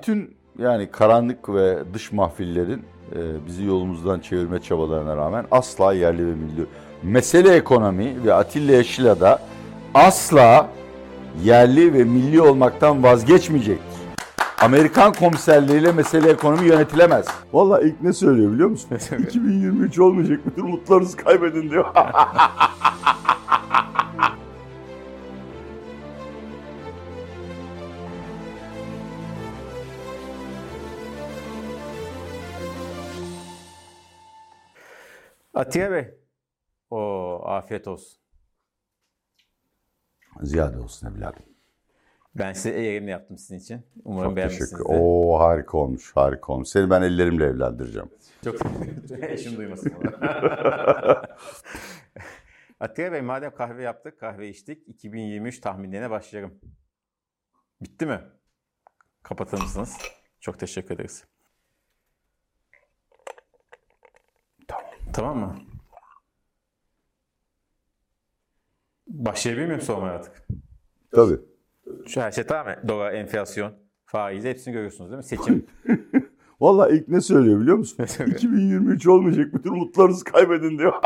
bütün yani karanlık ve dış mahfillerin e, bizi yolumuzdan çevirme çabalarına rağmen asla yerli ve milli. Mesele ekonomi ve Atilla Yeşil'a da asla yerli ve milli olmaktan vazgeçmeyecektir. Amerikan komiserliğiyle mesele ekonomi yönetilemez. Vallahi ilk ne söylüyor biliyor musun? 2023 olmayacak bütün umutlarınızı kaybedin diyor. Atiye Bey. O afiyet olsun. Ziyade olsun evladım. Ben size elimle yaptım sizin için. Umarım Çok teşekkür. Oo harika olmuş, harika olmuş. Seni ben ellerimle evlendireceğim. Çok eşim duymasın bunu. Atiye Bey madem kahve yaptık, kahve içtik. 2023 tahminlerine başlayalım. Bitti mi? Kapatır mısınız? Çok teşekkür ederiz. Tamam. Mı? Başlayabilir miyim sormaya artık? Tabii. Şu her şey tamam mı? Dolar, enflasyon, faiz hepsini görüyorsunuz değil mi? Seçim. Vallahi ilk ne söylüyor biliyor musun? 2023 olmayacak bütün umutlarınızı kaybedin diyor.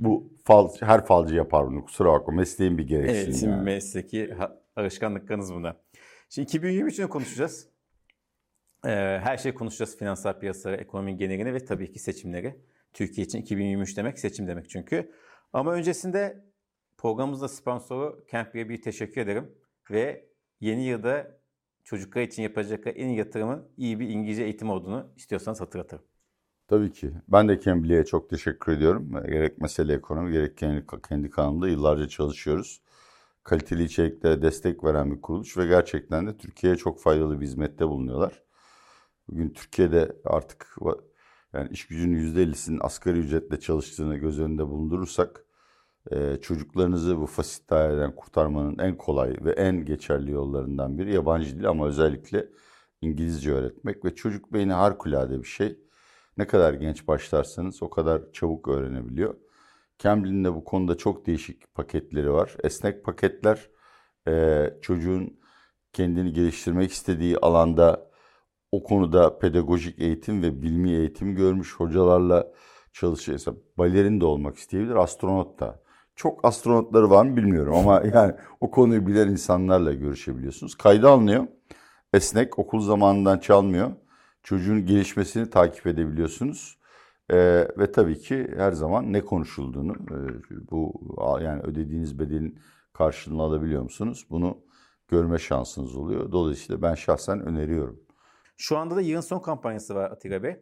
Bu fal, her falcı yapar bunu kusura bakma mesleğin bir evet, gereksinimi. şimdi yani. mesleki alışkanlıklarınız bunlar. Şimdi 2023'ünü konuşacağız. Ee, her şeyi konuşacağız. Finansal piyasaları, ekonominin genelini ve tabii ki seçimleri. Türkiye için 2023 demek seçim demek çünkü. Ama öncesinde programımızda sponsoru Campy'e bir teşekkür ederim. Ve yeni yılda çocuklar için yapacakları en iyi yatırımın iyi bir İngilizce eğitim olduğunu istiyorsanız hatırlatırım. Tabii ki. Ben de Cambly'e çok teşekkür ediyorum. Gerek mesele ekonomi gerek kendi, kendi kanalımda yıllarca çalışıyoruz. Kaliteli içeriklere destek veren bir kuruluş ve gerçekten de Türkiye'ye çok faydalı bir hizmette bulunuyorlar. Bugün Türkiye'de artık yani iş gücünün %50'sinin asgari ücretle çalıştığını göz önünde bulundurursak e, çocuklarınızı bu fasit daireden kurtarmanın en kolay ve en geçerli yollarından biri yabancı dil ama özellikle İngilizce öğretmek ve çocuk beyni harikulade bir şey. Ne kadar genç başlarsanız o kadar çabuk öğrenebiliyor. Cambly'nin de bu konuda çok değişik paketleri var. Esnek paketler e, çocuğun kendini geliştirmek istediği alanda o konuda pedagojik eğitim ve bilmi eğitim görmüş hocalarla çalışıyor. Mesela balerin de olmak isteyebilir, astronot da. Çok astronotları var mı bilmiyorum ama yani o konuyu bilen insanlarla görüşebiliyorsunuz. Kayda alınıyor. Esnek, okul zamanından çalmıyor. Çocuğun gelişmesini takip edebiliyorsunuz. Ee, ve tabii ki her zaman ne konuşulduğunu, e, bu yani ödediğiniz bedelin karşılığını alabiliyor musunuz? Bunu görme şansınız oluyor. Dolayısıyla ben şahsen öneriyorum. Şu anda da yılın son kampanyası var Atilla Bey.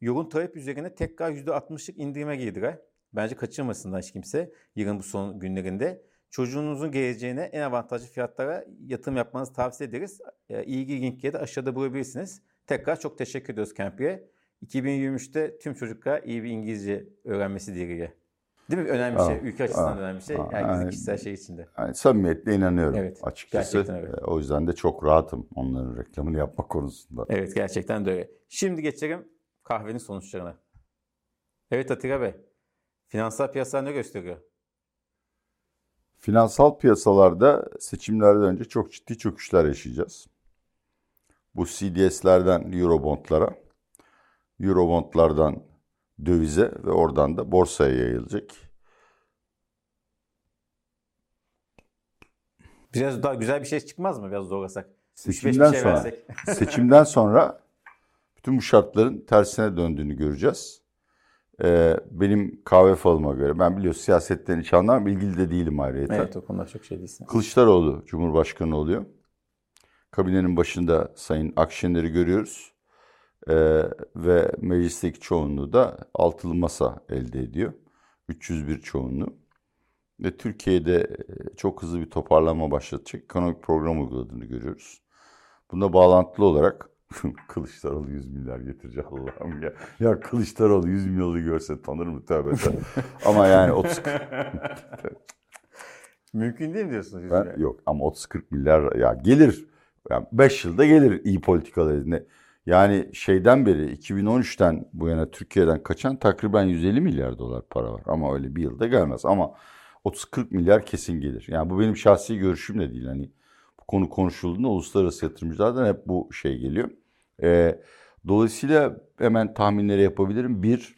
Yoğun talep üzerine tekrar %60'lık indirime girdiler. Bence kaçırmasınlar hiç kimse yılın bu son günlerinde. Çocuğunuzun geleceğine en avantajlı fiyatlara yatırım yapmanızı tavsiye ederiz. E, ilgi linkleri de aşağıda bulabilirsiniz. Tekrar çok teşekkür ediyoruz Campy'e. 2023'te tüm çocuklar iyi bir İngilizce öğrenmesi dileğiyle. Değil mi? Önemli bir şey. Ülke açısından aa, önemli bir şey. Herkesin yani- kişisel şey içinde. Yani samimiyetle inanıyorum Evet, açıkçası. gerçekten öyle. Ee, O yüzden de çok rahatım onların reklamını yapmak konusunda. Evet gerçekten de öyle. Şimdi geçelim kahvenin sonuçlarına. Evet Atilla Bey. Finansal piyasalar ne gösteriyor? Finansal piyasalarda seçimlerden önce çok ciddi çöküşler yaşayacağız. Bu CDS'lerden Eurobondlara, Eurobondlardan dövize ve oradan da borsaya yayılacak. Biraz daha güzel bir şey çıkmaz mı biraz zorlasak? 3-5 bir Seçimden şey sonra, versek. seçimden sonra bütün bu şartların tersine döndüğünü göreceğiz. Ee, benim kahve falıma göre, ben biliyorsun siyasetten hiç anlamam, ilgili de değilim ayrıca. Evet o konuda çok şey değilsin. Kılıçdaroğlu Cumhurbaşkanı oluyor. Kabinenin başında Sayın Akşener'i görüyoruz. Ee, ve meclisteki çoğunluğu da altılı masa elde ediyor. 301 çoğunluğu. Ve Türkiye'de e, çok hızlı bir toparlanma başlatacak ekonomik program uyguladığını görüyoruz. Buna bağlantılı olarak Kılıçdaroğlu 100 milyar getirecek Allah'ım ya. Ya Kılıçdaroğlu 100 milyarı görse tanır mı tövbe tövbe. Ama yani 30 Mümkün değil mi diyorsunuz? Ben, yok ama 30-40 milyar ya gelir. Yani 5 yılda gelir iyi politikalar. Ne- Yani şeyden beri 2013'ten bu yana Türkiye'den kaçan takriben 150 milyar dolar para var. Ama öyle bir yılda gelmez. Ama 30-40 milyar kesin gelir. Yani bu benim şahsi görüşüm de değil. Hani bu konu konuşulduğunda uluslararası yatırımcılardan hep bu şey geliyor. E, dolayısıyla hemen tahminleri yapabilirim. Bir,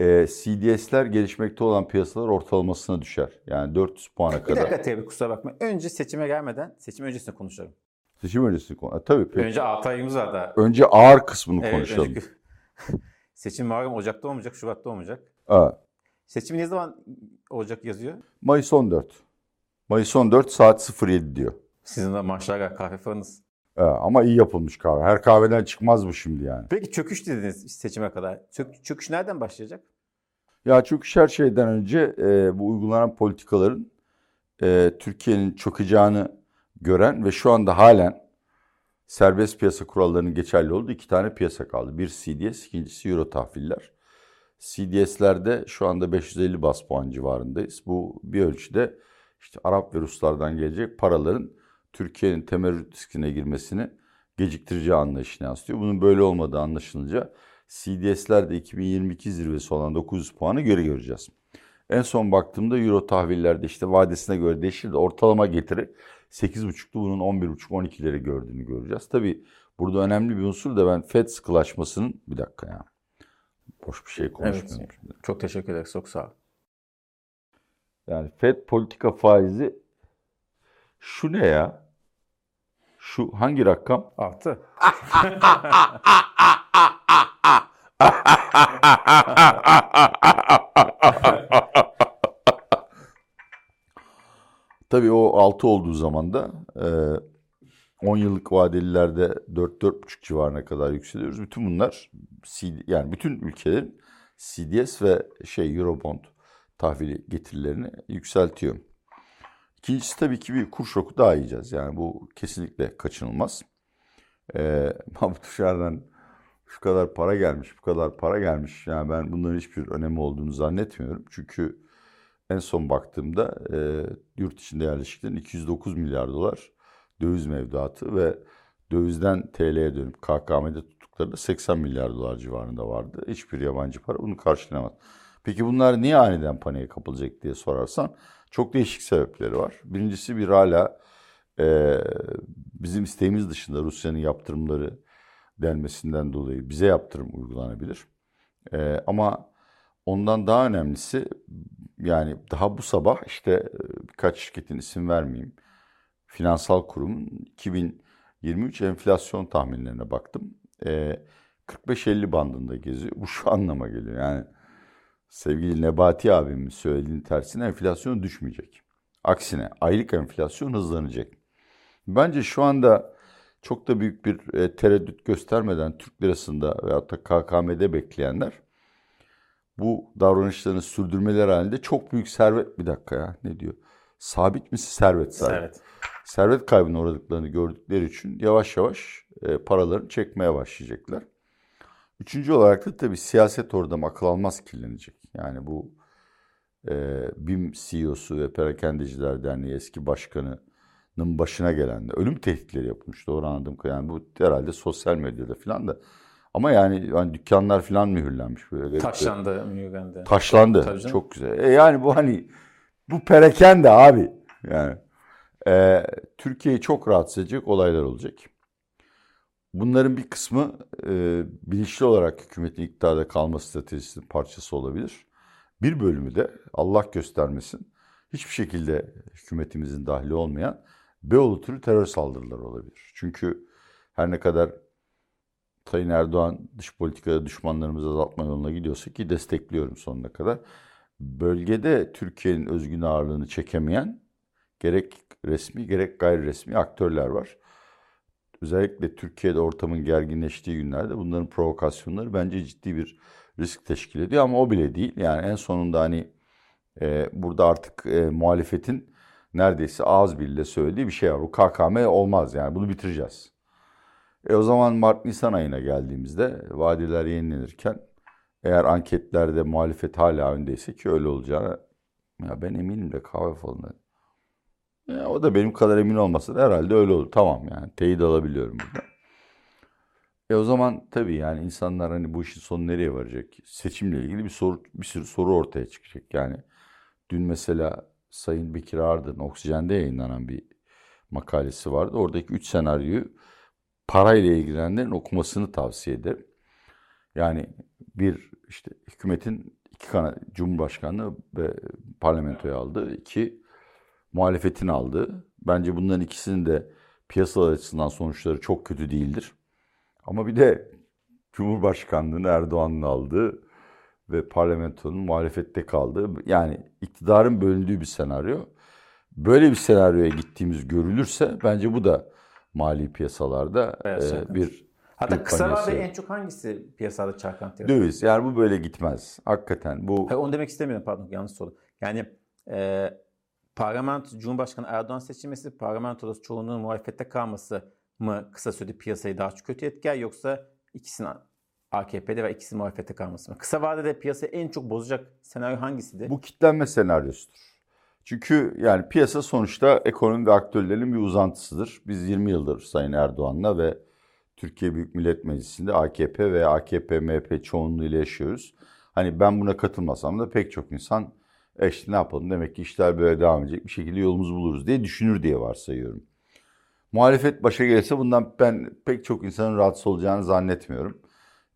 e, CDS'ler gelişmekte olan piyasalar ortalamasına düşer. Yani 400 puana Bir kadar. dakika tabii kusura bakma. Önce seçime gelmeden seçim öncesinde konuşalım. Seçim öncesi konu. Tabii. Peki. Önce 6 ayımız var daha. Önce ağır kısmını Evet, konuşalım. önceki- seçim malum Ocak'ta olmayacak, Şubat'ta olmayacak. Ha, Seçim ne zaman olacak yazıyor? Mayıs 14. Mayıs 14 saat 07 diyor. Sizin de maşallah kahve fırınız. Ha, ama iyi yapılmış kahve. Her kahveden çıkmaz bu şimdi yani. Peki çöküş dediniz seçime kadar. Çök, çöküş nereden başlayacak? Ya çöküş her şeyden önce e, bu uygulanan politikaların e, Türkiye'nin çökeceğini gören ve şu anda halen serbest piyasa kurallarının geçerli olduğu iki tane piyasa kaldı. Bir CDS, ikincisi Euro tahviller. CDS'lerde şu anda 550 bas puan civarındayız. Bu bir ölçüde işte Arap ve Ruslardan gelecek paraların Türkiye'nin temerrüt riskine girmesini geciktireceği anlayışını yansıtıyor. Bunun böyle olmadığı anlaşılınca CDS'lerde 2022 zirvesi olan 900 puanı geri göreceğiz. En son baktığımda Euro tahvillerde işte vadesine göre değişir de ortalama getiri 8.5'tu bunun 11.5-12'leri gördüğünü göreceğiz. Tabii burada önemli bir unsur da ben FED sıkılaşmasının bir dakika ya. Boş bir şey konuşmuyorum Evet. şimdi. Çok teşekkür ederiz. Çok sağ ol. Yani FED politika faizi şu ne ya? Şu hangi rakam? Artı. Tabii o 6 olduğu zaman da e, 10 yıllık vadelilerde 4-4,5 civarına kadar yükseliyoruz. Bütün bunlar yani bütün ülkelerin CDS ve şey Eurobond tahvili getirilerini yükseltiyor. İkincisi tabii ki bir kur şoku daha yiyeceğiz. Yani bu kesinlikle kaçınılmaz. Ee, dışarıdan şu kadar para gelmiş, bu kadar para gelmiş. Yani ben bunların hiçbir önemi olduğunu zannetmiyorum. Çünkü en son baktığımda e, yurt içinde yerleşiklerin 209 milyar dolar döviz mevduatı ve dövizden TL'ye dönüp KKM'de tuttukları da 80 milyar dolar civarında vardı. Hiçbir yabancı para bunu karşılayamaz. Peki bunlar niye aniden paniğe kapılacak diye sorarsan çok değişik sebepleri var. Birincisi bir hala e, bizim isteğimiz dışında Rusya'nın yaptırımları denmesinden dolayı bize yaptırım uygulanabilir. E, ama ondan daha önemlisi yani daha bu sabah işte e, birkaç şirketin isim vermeyeyim. Finansal kurumun 2023 enflasyon tahminlerine baktım. E, 45-50 bandında geziyor. Bu şu anlama geliyor. Yani sevgili Nebati abimin söylediğinin tersine enflasyon düşmeyecek. Aksine aylık enflasyon hızlanacak. Bence şu anda çok da büyük bir e, tereddüt göstermeden Türk lirasında veyahut da KKM'de bekleyenler bu davranışlarını sürdürmeler halinde çok büyük servet bir dakika ya ne diyor? Sabit mi servet servet? Evet. Servet kaybına uğradıklarını gördükleri için yavaş yavaş e, paralarını çekmeye başlayacaklar. Üçüncü olarak da tabii siyaset orada akıl almaz kirlenecek. Yani bu e, BİM CEO'su ve Perakendeciler Derneği eski başkanının başına gelen de ölüm tehditleri yapılmış. Doğru anladım. Yani bu herhalde sosyal medyada falan da. Ama yani, yani dükkanlar falan mühürlenmiş. Böyle Taşlandı, mühürlendi. Taşlandı. Tabii canım. Çok güzel. E yani bu hani bu perakende abi. Yani e, Türkiye'yi çok rahatsız edecek olaylar olacak. Bunların bir kısmı e, bilinçli olarak hükümetin iktidarda kalma stratejisinin parçası olabilir. Bir bölümü de Allah göstermesin hiçbir şekilde hükümetimizin dahli olmayan Beyoğlu türü terör saldırıları olabilir. Çünkü her ne kadar Sayın Erdoğan dış politikada düşmanlarımızı azaltma yoluna gidiyorsa ki destekliyorum sonuna kadar. Bölgede Türkiye'nin özgün ağırlığını çekemeyen gerek resmi gerek gayri resmi aktörler var. Özellikle Türkiye'de ortamın gerginleştiği günlerde bunların provokasyonları bence ciddi bir risk teşkil ediyor ama o bile değil. Yani en sonunda hani e, burada artık e, muhalefetin neredeyse ağız birliğiyle söylediği bir şey var. Bu KKM olmaz yani bunu bitireceğiz. E o zaman Mart-Nisan ayına geldiğimizde vadeler yenilenirken eğer anketlerde muhalefet hala öndeyse ki öyle olacağını ya ben eminim de kahve falan. Ya o da benim kadar emin olmasa da herhalde öyle olur. Tamam yani teyit alabiliyorum burada. E o zaman tabii yani insanlar hani bu işin sonu nereye varacak? Seçimle ilgili bir soru bir sürü soru ortaya çıkacak. Yani dün mesela Sayın Bekir Ardır'ın Oksijen'de yayınlanan bir makalesi vardı. Oradaki üç senaryoyu parayla ilgilenenlerin okumasını tavsiye ederim. Yani bir işte hükümetin iki kanat, Cumhurbaşkanlığı ve parlamentoya aldığı, iki muhalefetin aldığı. Bence bunların ikisinin de piyasalar açısından sonuçları çok kötü değildir. Ama bir de Cumhurbaşkanlığını Erdoğan'ın aldığı ve parlamentonun muhalefette kaldığı yani iktidarın bölündüğü bir senaryo. Böyle bir senaryoya gittiğimiz görülürse bence bu da mali piyasalarda e, bir Hatta kısa vadede en çok hangisi piyasada çarkant yaratıyor? döviz. Yani bu böyle gitmez. Hakikaten bu Hayır, onu demek istemiyorum pardon yanlış soru. Yani e, parlamento Cumhurbaşkanı Erdoğan seçilmesi, parlamentoda çoğunluğun muhalefette kalması mı kısa sürede piyasayı daha çok kötü etkiler yoksa ikisinin AKP'de ve ikisinin muhalefette kalması mı? Kısa vadede piyasayı en çok bozacak senaryo hangisidir? bu kitlenme senaryosudur. Çünkü yani piyasa sonuçta ekonomi ve aktörlerin bir uzantısıdır. Biz 20 yıldır Sayın Erdoğan'la ve Türkiye Büyük Millet Meclisi'nde AKP ve AKP MHP çoğunluğuyla yaşıyoruz. Hani ben buna katılmasam da pek çok insan "E işte ne yapalım demek ki işler böyle devam edecek bir şekilde yolumuzu buluruz diye düşünür diye varsayıyorum. Muhalefet başa gelirse bundan ben pek çok insanın rahatsız olacağını zannetmiyorum.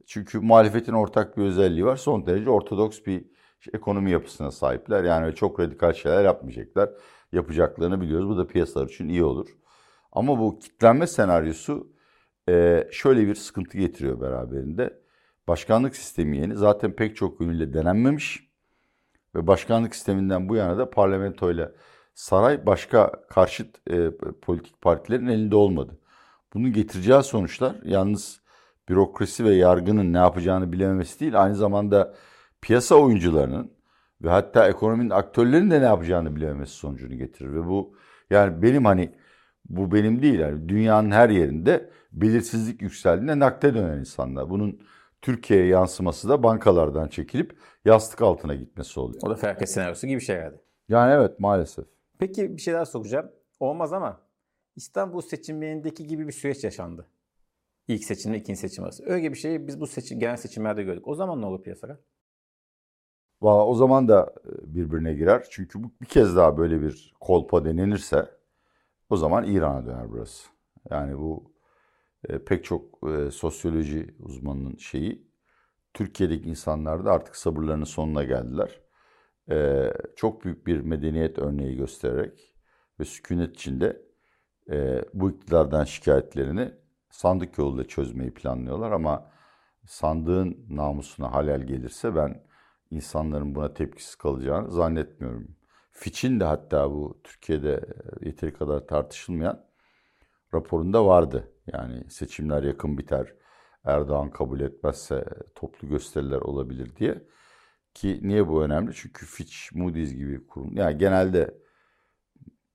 Çünkü muhalefetin ortak bir özelliği var. Son derece ortodoks bir ekonomi yapısına sahipler. Yani çok radikal şeyler yapmayacaklar. Yapacaklarını biliyoruz. Bu da piyasalar için iyi olur. Ama bu kitlenme senaryosu e, şöyle bir sıkıntı getiriyor beraberinde. Başkanlık sistemi yeni. Zaten pek çok yönüyle denenmemiş. Ve başkanlık sisteminden bu yana da parlamentoyla saray başka karşıt e, politik partilerin elinde olmadı. Bunun getireceği sonuçlar yalnız bürokrasi ve yargının ne yapacağını bilememesi değil, aynı zamanda piyasa oyuncularının ve hatta ekonominin aktörlerinin de ne yapacağını bilememesi sonucunu getirir. Ve bu yani benim hani bu benim değil yani dünyanın her yerinde belirsizlik yükseldiğinde nakde dönen insanlar. Bunun Türkiye'ye yansıması da bankalardan çekilip yastık altına gitmesi oluyor. O da felaket senaryosu gibi bir şey herhalde. Yani evet maalesef. Peki bir şey daha soracağım. Olmaz ama İstanbul seçimlerindeki gibi bir süreç yaşandı. İlk seçimle ikinci seçim arası. Öyle bir şeyi biz bu seçim, genel seçimlerde gördük. O zaman ne olur piyasalar? Valla o zaman da e, birbirine girer. Çünkü bu bir kez daha böyle bir kolpa denenirse o zaman İran'a döner burası. Yani bu e, pek çok e, sosyoloji uzmanının şeyi. Türkiye'deki insanlar da artık sabırlarının sonuna geldiler. E, çok büyük bir medeniyet örneği göstererek ve sükunet içinde e, bu iktidardan şikayetlerini sandık yoluyla çözmeyi planlıyorlar ama sandığın namusuna halel gelirse ben insanların buna tepkisiz kalacağını zannetmiyorum. Fitch'in de hatta bu Türkiye'de yeteri kadar tartışılmayan raporunda vardı. Yani seçimler yakın biter, Erdoğan kabul etmezse toplu gösteriler olabilir diye. Ki niye bu önemli? Çünkü Fitch, Moody's gibi kurum, yani genelde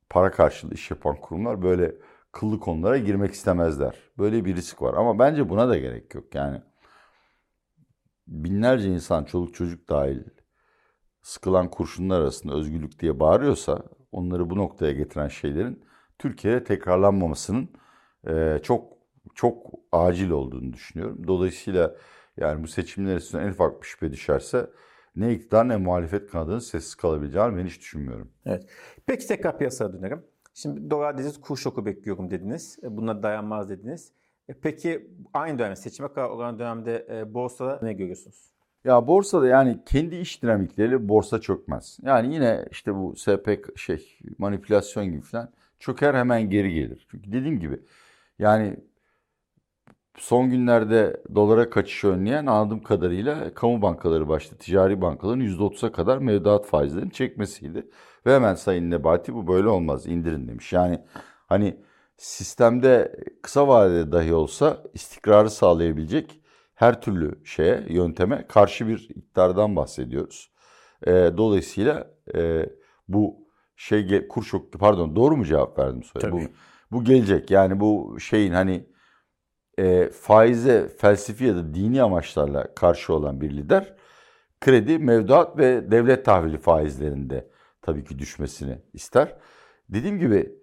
para karşılığı iş yapan kurumlar böyle kıllı konulara girmek istemezler. Böyle bir risk var ama bence buna da gerek yok. Yani binlerce insan, çoluk çocuk dahil sıkılan kurşunlar arasında özgürlük diye bağırıyorsa onları bu noktaya getiren şeylerin Türkiye'de tekrarlanmamasının e, çok çok acil olduğunu düşünüyorum. Dolayısıyla yani bu seçimler üstüne en ufak bir şüphe düşerse ne iktidar ne muhalefet kanadının sessiz kalabileceğini ben hiç düşünmüyorum. Evet. Peki tekrar piyasaya dönelim. Şimdi dolar dediniz, kur şoku bekliyorum dediniz. E, Buna dayanmaz dediniz. E, Peki aynı dönem, seçime kadar olan dönemde e, borsada ne görüyorsunuz? Ya borsada yani kendi iş dinamikleriyle borsa çökmez. Yani yine işte bu SP şey manipülasyon gibi falan çöker hemen geri gelir. Çünkü dediğim gibi yani son günlerde dolara kaçışı önleyen anladığım kadarıyla kamu bankaları başta ticari bankaların %30'a kadar mevduat faizlerini çekmesiydi. Ve hemen Sayın Nebati bu böyle olmaz indirin demiş. Yani hani sistemde kısa vadede dahi olsa istikrarı sağlayabilecek her türlü şeye, yönteme karşı bir iktidardan bahsediyoruz. E, dolayısıyla e, bu şey kur şoku pardon doğru mu cevap verdim soruya? Bu, Tabii. bu gelecek. Yani bu şeyin hani e, faize felsefi ya da dini amaçlarla karşı olan bir lider kredi, mevduat ve devlet tahvili faizlerinde tabii ki düşmesini ister. Dediğim gibi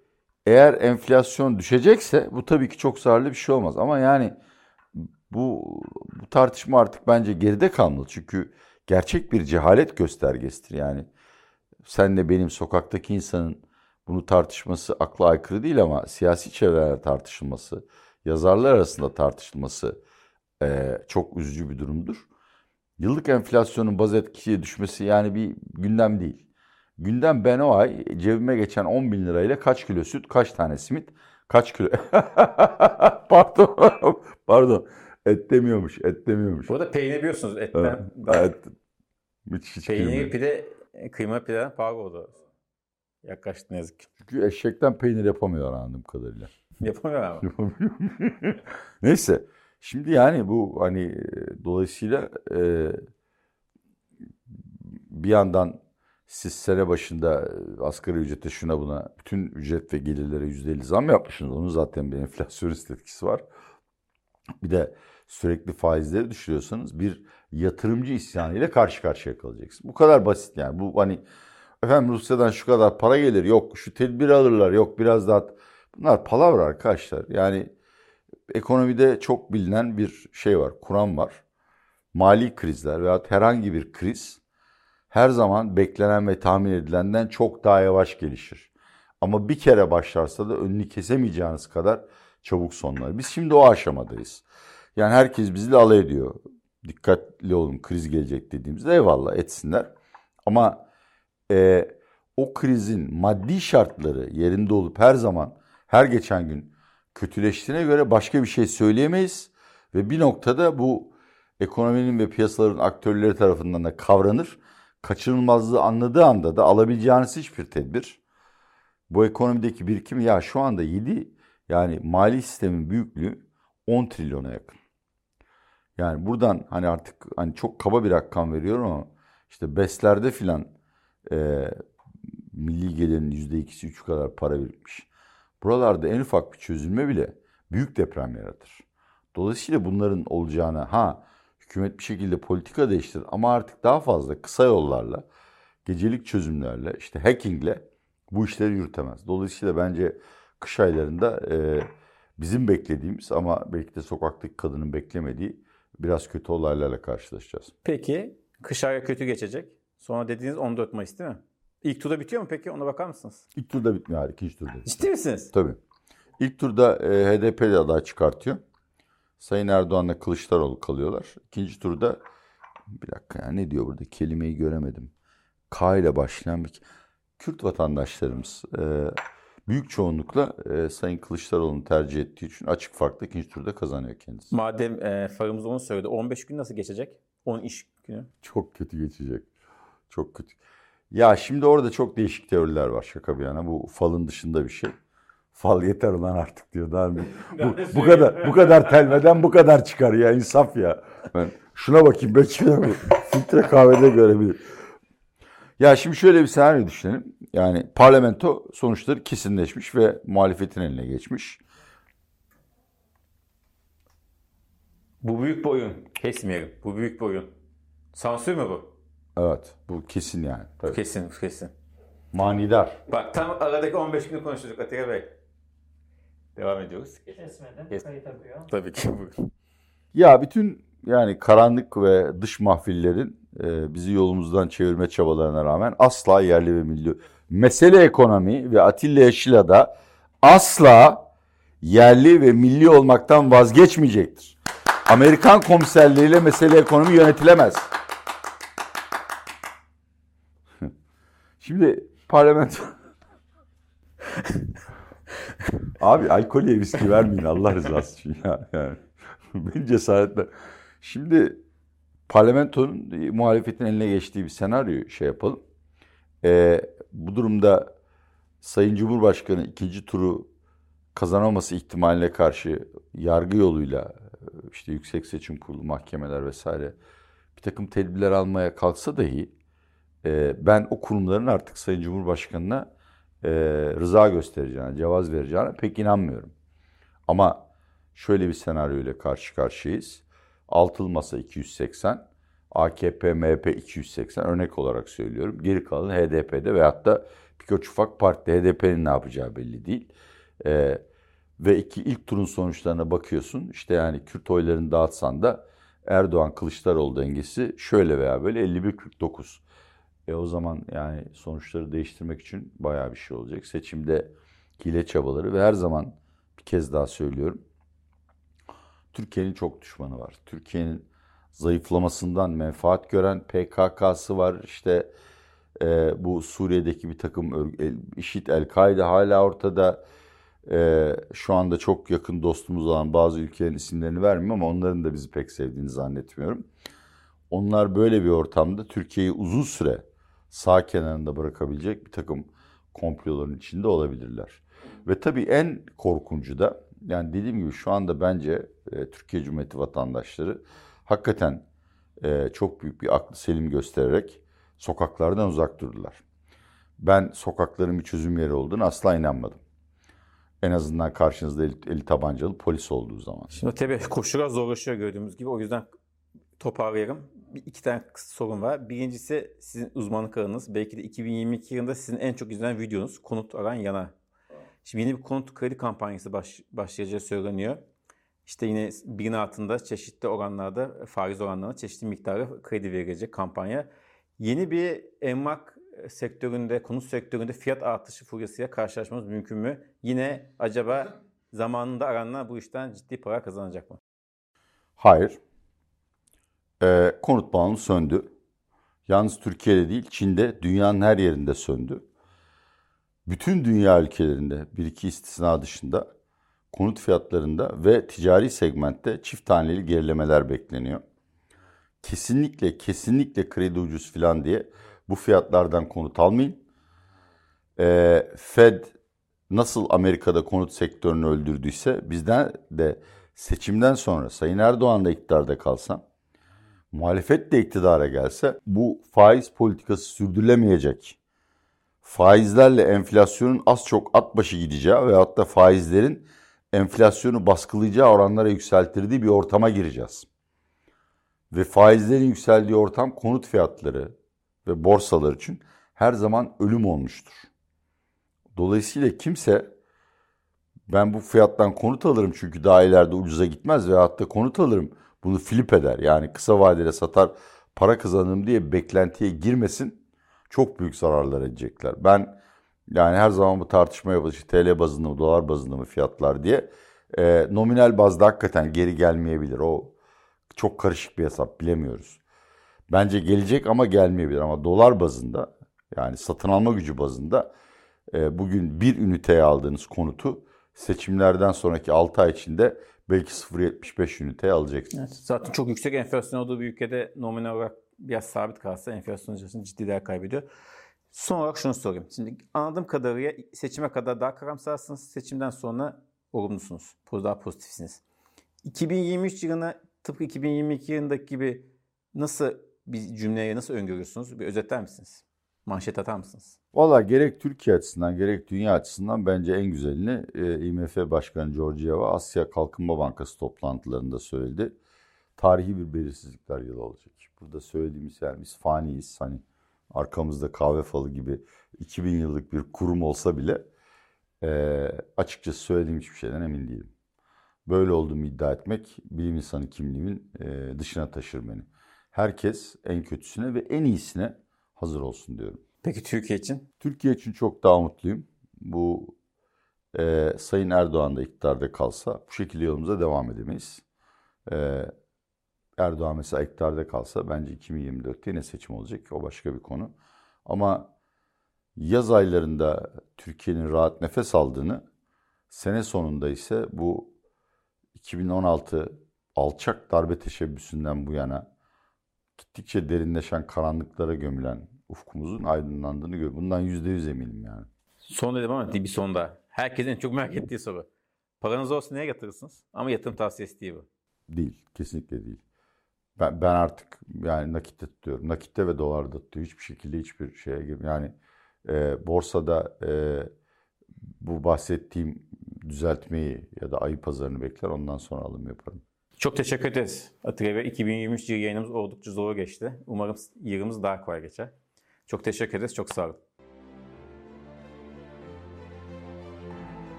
eğer enflasyon düşecekse bu tabii ki çok zararlı bir şey olmaz. Ama yani bu, bu tartışma artık bence geride kalmalı. Çünkü gerçek bir cehalet göstergesidir. Yani senle benim sokaktaki insanın bunu tartışması akla aykırı değil ama siyasi çevrelerde tartışılması, yazarlar arasında tartışılması e, çok üzücü bir durumdur. Yıllık enflasyonun baz etkisiye düşmesi yani bir gündem değil. Gündem ben o ay cebime geçen 10 bin lirayla kaç kilo süt, kaç tane simit, kaç kilo... pardon, pardon. Et demiyormuş, et demiyormuş. Bu arada peynir biliyorsunuz etten. Evet. Hiç, hiç peynir girmiyor. pide, kıyma pideden pahalı oldu. Yaklaştı ne yazık ki. Çünkü eşekten peynir yapamıyor anladığım kadarıyla. Yapamıyor ama. Neyse. Şimdi yani bu hani e, dolayısıyla e, bir yandan siz sene başında e, asgari ücrete şuna buna bütün ücret ve gelirlere %50 zam yapmışsınız. Onun zaten bir enflasyonist etkisi var. Bir de sürekli faizleri düşürüyorsanız bir yatırımcı isyanıyla karşı karşıya kalacaksınız. Bu kadar basit yani. Bu hani efendim Rusya'dan şu kadar para gelir. Yok şu tedbir alırlar. Yok biraz daha bunlar palavra arkadaşlar. Yani ekonomide çok bilinen bir şey var. Kuram var. Mali krizler veya herhangi bir kriz her zaman beklenen ve tahmin edilenden çok daha yavaş gelişir. Ama bir kere başlarsa da önünü kesemeyeceğiniz kadar çabuk sonlar. Biz şimdi o aşamadayız. Yani herkes bizle alay ediyor. Dikkatli olun kriz gelecek dediğimizde eyvallah etsinler. Ama e, o krizin maddi şartları yerinde olup her zaman her geçen gün kötüleştiğine göre başka bir şey söyleyemeyiz. Ve bir noktada bu ekonominin ve piyasaların aktörleri tarafından da kavranır. Kaçınılmazlığı anladığı anda da alabileceğiniz hiçbir tedbir bu ekonomideki birikim ya şu anda 7 yani mali sistemin büyüklüğü 10 trilyona yakın. Yani buradan hani artık hani çok kaba bir rakam veriyorum ama işte beslerde filan e, milli gelirin %2'si 3 kadar para birikmiş. Buralarda en ufak bir çözülme bile büyük deprem yaratır. Dolayısıyla bunların olacağına ha hükümet bir şekilde politika değiştirir ama artık daha fazla kısa yollarla, gecelik çözümlerle, işte hackingle bu işleri yürütemez. Dolayısıyla bence kış aylarında e, bizim beklediğimiz ama belki de sokaktaki kadının beklemediği biraz kötü olaylarla karşılaşacağız. Peki kış ayı kötü geçecek. Sonra dediğiniz 14 Mayıs değil mi? İlk turda bitiyor mu peki? Ona bakar mısınız? İlk turda bitmiyor, hayır, ikinci turda. Ciddi misiniz? Tabii. İlk turda e, HDP aday çıkartıyor. Sayın Erdoğan'la Kılıçdaroğlu kalıyorlar. İkinci turda bir dakika ya ne diyor burada kelimeyi göremedim. K ile başlayan bir Kürt vatandaşlarımız e, büyük çoğunlukla e, Sayın Kılıçdaroğlu'nu tercih ettiği için açık farklı ikinci turda kazanıyor kendisi. Madem e, farımız onu söyledi. 15 gün nasıl geçecek? 10 iş günü. Çok kötü geçecek. Çok kötü. Ya şimdi orada çok değişik teoriler var şaka bir yana. Bu falın dışında bir şey. Fal yeter ulan artık diyor. Daha bir, bu, bu kadar bu kadar telveden bu kadar çıkar ya insaf ya. Ben şuna bakayım belki filtre kahvede görebilir. Ya şimdi şöyle bir senaryo düşünelim. Yani parlamento sonuçları kesinleşmiş ve muhalefetin eline geçmiş. Bu büyük bir oyun. Kesmeyelim. Bu büyük bir oyun. Sansür mü bu? Evet bu kesin yani. Tabii. Kesin, kesin. Manidar. Bak tam aradaki 15 günü konuştuk Atilla Bey. Devam ediyoruz. Kesmedim. Kes- Kayıt akıyor. Tabii ki bu. Ya bütün yani karanlık ve dış mahfillerin e, bizi yolumuzdan çevirme çabalarına rağmen asla yerli ve milli mesele ekonomi ve Atilla Yeşil'a da asla yerli ve milli olmaktan vazgeçmeyecektir. Amerikan komiserliğiyle mesele ekonomi yönetilemez. Şimdi parlamento Abi alkolye viski vermeyin Allah rızası için ya. Yani. Benim cesaretle. Şimdi parlamentonun muhalefetin eline geçtiği bir senaryo şey yapalım. Ee, bu durumda Sayın Cumhurbaşkanı ikinci turu kazanamaması ihtimaline karşı yargı yoluyla işte Yüksek Seçim Kurulu, mahkemeler vesaire bir takım tedbirler almaya kalksa dahi e, ben o kurumların artık Sayın Cumhurbaşkanı'na e, rıza göstereceğine, cevaz vereceğine pek inanmıyorum. Ama şöyle bir senaryo ile karşı karşıyayız. Altılı masa 280, AKP, MHP 280 örnek olarak söylüyorum. Geri kalan HDP'de veyahut da birkaç ufak partide HDP'nin ne yapacağı belli değil. Ee, ve iki ilk turun sonuçlarına bakıyorsun. İşte yani Kürt oylarını dağıtsan da Erdoğan Kılıçdaroğlu dengesi şöyle veya böyle 51-49. E o zaman yani sonuçları değiştirmek için bayağı bir şey olacak. Seçimde hile çabaları ve her zaman bir kez daha söylüyorum. Türkiye'nin çok düşmanı var. Türkiye'nin zayıflamasından menfaat gören PKK'sı var. İşte e, bu Suriye'deki bir takım örgü, IŞİD, El-Kaide hala ortada. E, şu anda çok yakın dostumuz olan bazı ülkelerin isimlerini vermiyorum ama onların da bizi pek sevdiğini zannetmiyorum. Onlar böyle bir ortamda Türkiye'yi uzun süre sağ kenarında bırakabilecek bir takım komploların içinde olabilirler. Ve tabii en korkuncu da yani dediğim gibi şu anda bence e, Türkiye Cumhuriyeti vatandaşları hakikaten e, çok büyük bir aklı selim göstererek sokaklardan uzak durdular. Ben sokakların bir çözüm yeri olduğunu asla inanmadım. En azından karşınızda eli, eli tabancalı polis olduğu zaman. Şimdi tabii koşullar zorlaşıyor gördüğümüz gibi. O yüzden toparlayalım. İki tane sorun var. Birincisi sizin uzmanlık alanınız. Belki de 2022 yılında sizin en çok izlenen videonuz konut aran yana. Şimdi yeni bir konut kredi kampanyası baş, başlayacağı söyleniyor. İşte yine bina altında çeşitli oranlarda faiz oranlarında çeşitli miktarda kredi verilecek kampanya. Yeni bir emlak sektöründe, konut sektöründe fiyat artışı furyasıyla karşılaşmamız mümkün mü? Yine acaba zamanında aranlar bu işten ciddi para kazanacak mı? Hayır. Ee, konut bağımlı söndü. Yalnız Türkiye'de değil, Çin'de, dünyanın her yerinde söndü. Bütün dünya ülkelerinde bir iki istisna dışında konut fiyatlarında ve ticari segmentte çift taneli gerilemeler bekleniyor. Kesinlikle kesinlikle kredi ucuz falan diye bu fiyatlardan konut almayın. Ee, Fed nasıl Amerika'da konut sektörünü öldürdüyse bizden de seçimden sonra Sayın Erdoğan da iktidarda kalsa, muhalefet de iktidara gelse bu faiz politikası sürdürülemeyecek. Faizlerle enflasyonun az çok at başı gideceği veyahut da faizlerin enflasyonu baskılayacağı oranlara yükseltirdiği bir ortama gireceğiz. Ve faizlerin yükseldiği ortam konut fiyatları ve borsalar için her zaman ölüm olmuştur. Dolayısıyla kimse ben bu fiyattan konut alırım çünkü daha ileride ucuza gitmez ve hatta konut alırım bunu flip eder. Yani kısa vadede satar para kazanırım diye beklentiye girmesin. Çok büyük zararlar edecekler. Ben yani her zaman bu tartışma yapılır. TL bazında mı, dolar bazında mı fiyatlar diye. E, nominal bazda hakikaten geri gelmeyebilir. O çok karışık bir hesap bilemiyoruz. Bence gelecek ama gelmeyebilir. Ama dolar bazında yani satın alma gücü bazında e, bugün bir üniteye aldığınız konutu seçimlerden sonraki 6 ay içinde belki 0.75 üniteye alacaksınız. Evet, zaten çok yüksek enflasyon olduğu bir ülkede nominal olarak biraz sabit kalsa enflasyon içerisinde ciddi değer kaybediyor. Son olarak şunu sorayım. Şimdi anladığım kadarıyla seçime kadar daha karamsarsınız. Seçimden sonra olumlusunuz. Daha pozitifsiniz. 2023 yılına tıpkı 2022 yılındaki gibi nasıl bir cümleye nasıl öngörüyorsunuz? Bir özetler misiniz? Manşet atar mısınız? Valla gerek Türkiye açısından gerek dünya açısından bence en güzelini e, IMF Başkanı Georgieva Asya Kalkınma Bankası toplantılarında söyledi. Tarihi bir belirsizlikler yılı olacak. Burada söylediğimiz yani biz faniyiz. Hani arkamızda kahve falı gibi 2000 yıllık bir kurum olsa bile e, açıkçası söylediğim hiçbir şeyden emin değilim. Böyle olduğumu iddia etmek bilim insanı kimliğimin e, dışına taşır beni. Herkes en kötüsüne ve en iyisine hazır olsun diyorum. Peki Türkiye için? Türkiye için çok daha mutluyum. Bu e, Sayın Erdoğan da iktidarda kalsa bu şekilde yolumuza devam edemeyiz. E, Erdoğan mesela iktidarda kalsa bence 2024'te yine seçim olacak. O başka bir konu. Ama yaz aylarında Türkiye'nin rahat nefes aldığını, sene sonunda ise bu 2016 alçak darbe teşebbüsünden bu yana gittikçe derinleşen karanlıklara gömülen ufkumuzun aydınlandığını görüyorum. Bundan yüzde yüz eminim yani. Son dedim ama bir sonda. Herkesin çok merak ettiği soru. Paranız olsa neye yatırırsınız? Ama yatırım tavsiyesi değil bu. Değil. Kesinlikle değil. Ben, ben artık yani nakitte tutuyorum. Nakitte ve dolarda tutuyor. Hiçbir şekilde hiçbir şeye girmiyor. Yani e, borsada e, bu bahsettiğim düzeltmeyi ya da ayı pazarını bekler. Ondan sonra alım yaparım. Çok teşekkür ederiz Atilla Bey. 2023 yıl yayınımız oldukça zor geçti. Umarım yılımız daha kolay geçer. Çok teşekkür ederiz. Çok sağ olun.